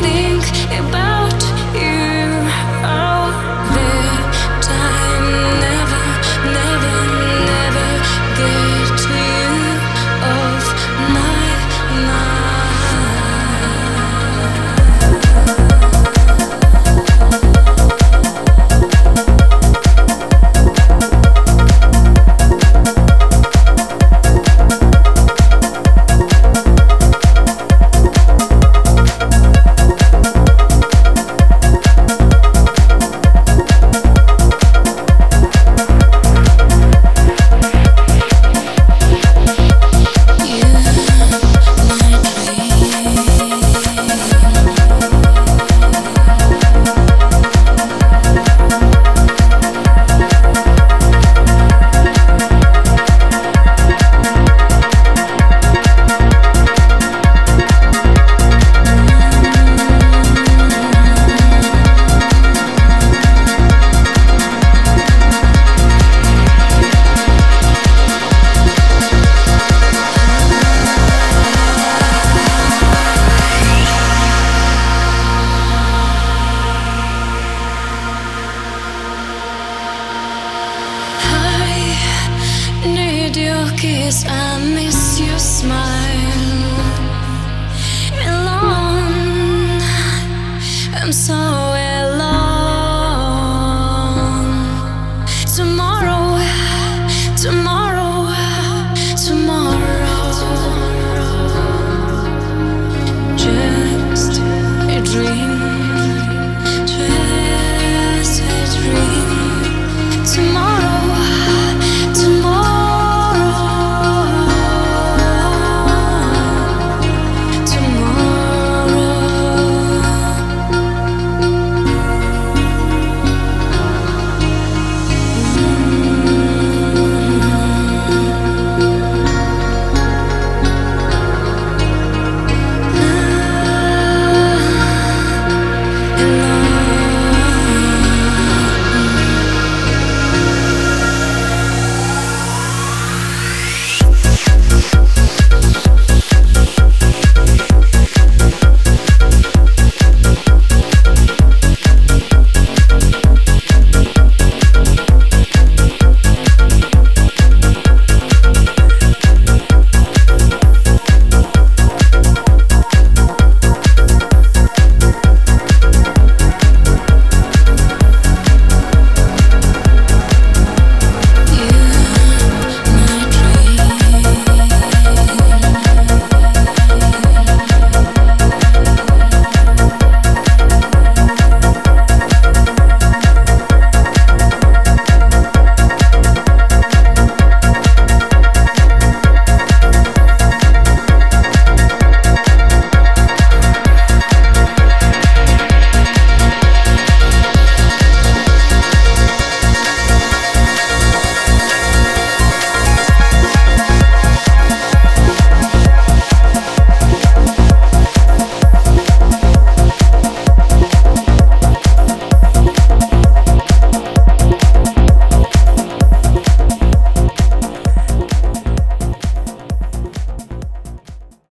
Think about kiss, I miss your smile.